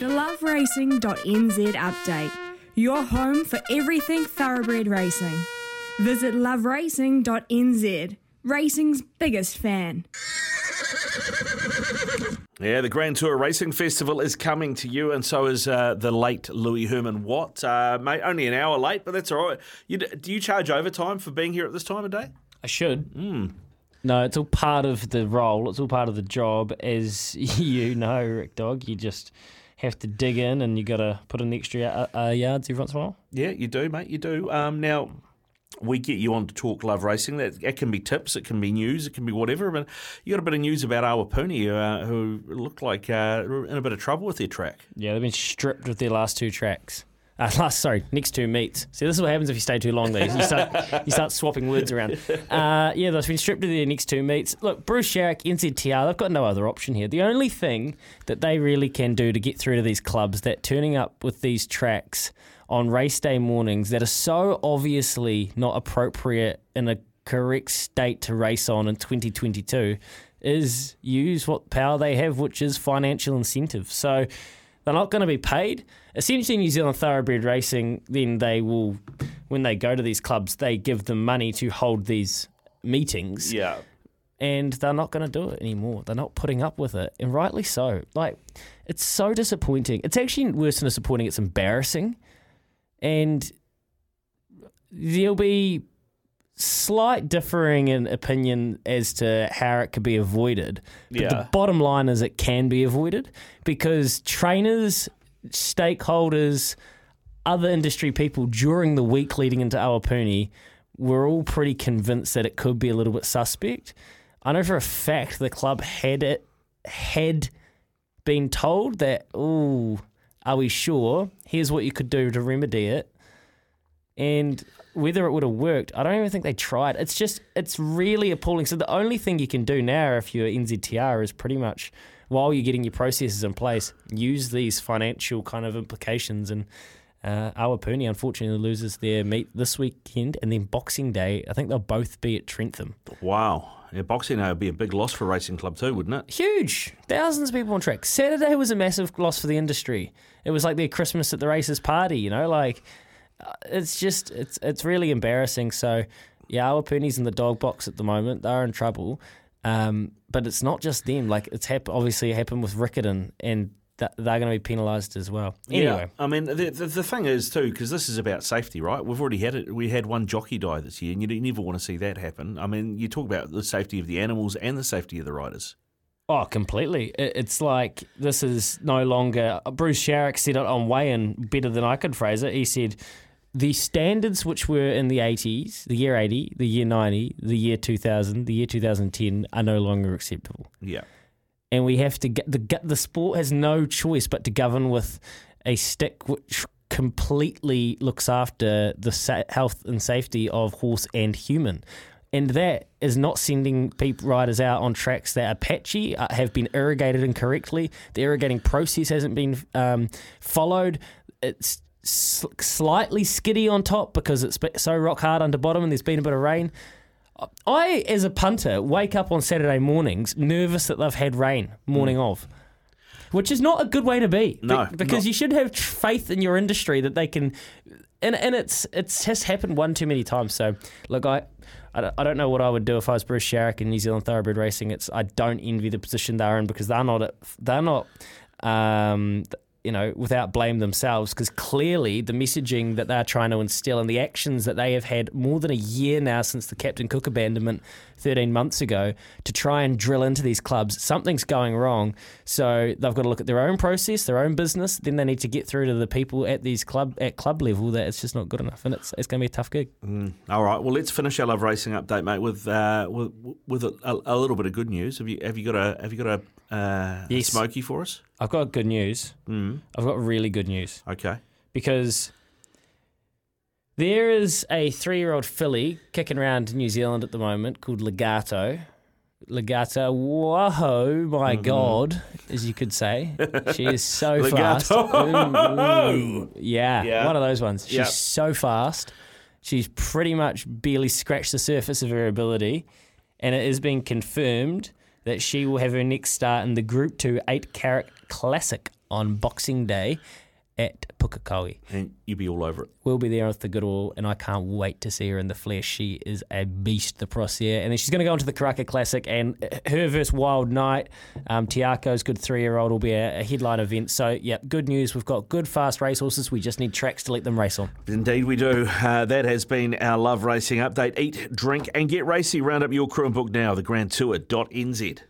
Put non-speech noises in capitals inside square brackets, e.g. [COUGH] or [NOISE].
The loveracing.nz update, your home for everything thoroughbred racing. Visit loveracing.nz, racing's biggest fan. Yeah, the Grand Tour Racing Festival is coming to you, and so is uh, the late Louis Herman Watt. Uh, mate, only an hour late, but that's all right. You, do you charge overtime for being here at this time of day? I should. Hmm. No, it's all part of the role. It's all part of the job. As [LAUGHS] you know, Rick Dog, you just have to dig in and you got to put in extra uh, uh, yards every once in a while. Yeah, you do, mate. You do. Um, now, we get you on to talk love racing. That, that can be tips, it can be news, it can be whatever. But you got a bit of news about Awapuni, uh, who look like uh, in a bit of trouble with their track. Yeah, they've been stripped with their last two tracks. Uh, [LAUGHS] last, sorry, next two meets. See, this is what happens if you stay too long. There, you start you start [LAUGHS] swapping words around. Uh, yeah, they've been stripped of their next two meets. Look, Bruce Sharrock, NZTR, they've got no other option here. The only thing that they really can do to get through to these clubs that turning up with these tracks on race day mornings that are so obviously not appropriate in a correct state to race on in 2022 is use what power they have, which is financial incentive. So they're not going to be paid. Essentially, New Zealand Thoroughbred Racing, then they will, when they go to these clubs, they give them money to hold these meetings. Yeah. And they're not going to do it anymore. They're not putting up with it. And rightly so. Like, it's so disappointing. It's actually worse than disappointing, it's embarrassing. And there'll be slight differing in opinion as to how it could be avoided. But Yeah. the bottom line is it can be avoided because trainers, stakeholders, other industry people during the week leading into Awapuni were all pretty convinced that it could be a little bit suspect. I know for a fact the club had it had been told that, oh, are we sure? Here's what you could do to remedy it. And whether it would have worked, I don't even think they tried. It's just, it's really appalling. So the only thing you can do now if you're NZTR is pretty much while you're getting your processes in place, use these financial kind of implications. And uh, Awapuni unfortunately loses their meet this weekend, and then Boxing Day. I think they'll both be at Trentham. Wow. Yeah, boxing day would be a big loss for Racing Club too, wouldn't it? Huge, thousands of people on track. Saturday was a massive loss for the industry. It was like their Christmas at the races party. You know, like it's just it's it's really embarrassing. So yeah, our Awapuni's in the dog box at the moment. They're in trouble. Um, but it's not just them. Like it's hap- obviously happened with Riccarton, and th- they're going to be penalised as well. Anyway, Yeah, I mean the, the the thing is too because this is about safety, right? We've already had it. We had one jockey die this year, and you never want to see that happen. I mean, you talk about the safety of the animals and the safety of the riders. Oh, completely. It- It's like this is no longer. Bruce Sharrock said it on weigh-in better than I could phrase it. He said the standards which were in the 80s, the year 80, the year 90, the year 2000, the year 2010 are no longer acceptable. Yeah, And we have to get the the sport has no choice but to govern with a stick which completely looks after the sa- health and safety of horse and human. And that is not sending people riders out on tracks that are patchy, uh, have been irrigated incorrectly. The irrigating process hasn't been um, followed. It's s- slightly skiddy on top because it's so rock hard under bottom and there's been a bit of rain. I, as a punter, wake up on Saturday mornings nervous that they've had rain morning of, which is not a good way to be. Be- No, because not- you should have faith in your industry that they can, and and it's it's just happened one too many times. So look, I. I don't- know what I would do if I was Bruce Sharrock in New Zealand Thoroughbred Racing. It's I don't envy the position they're in because they're not they're not um, you know without blame themselves because clearly the messaging that they're trying to instill and the actions that they have had more than a year now since the Captain Cook abandonment 13 months ago to try and drill into these clubs something's going wrong so they've got to look at their own process their own business then they need to get through to the people at these club at club level that it's just not good enough and it's it's going to be a tough gig All right. Well, let's finish our love racing update, mate, with uh, with with a, a, a little bit of good news. Have you have you got a have you got a, uh, a Yes. smoky for us? I've got good news Mm. I've got really good news Okay. because there is a three year old filly kicking around New Zealand at the moment called Legato. Legato, whoa, my God, as you could say. She is so [LAUGHS] fast. Ooh, [LAUGHS] ooh. Yeah, Yeah. one of those ones. She's Yep. so fast. She's pretty much barely scratched the surface of her ability. And it has been confirmed that she will have her next start in the Group 2 8 carat classic on Boxing Day at Pukekohe. And you'll be all over it. We'll be there with the good all, and I can't wait to see her in the flesh. She is a beast, the Prossier. And then she's going to go into the Karaka Classic, and her versus Wild Knight, um, Te Akau's good three year old, will be a, a, headline event. So, yeah, good news. We've got good, fast racehorses. We just need tracks to let them race on. Indeed, we do. Uh, that has been our Love Racing update. Eat, drink, and get racy. Round up your crew and book now, thegrandtour.nz.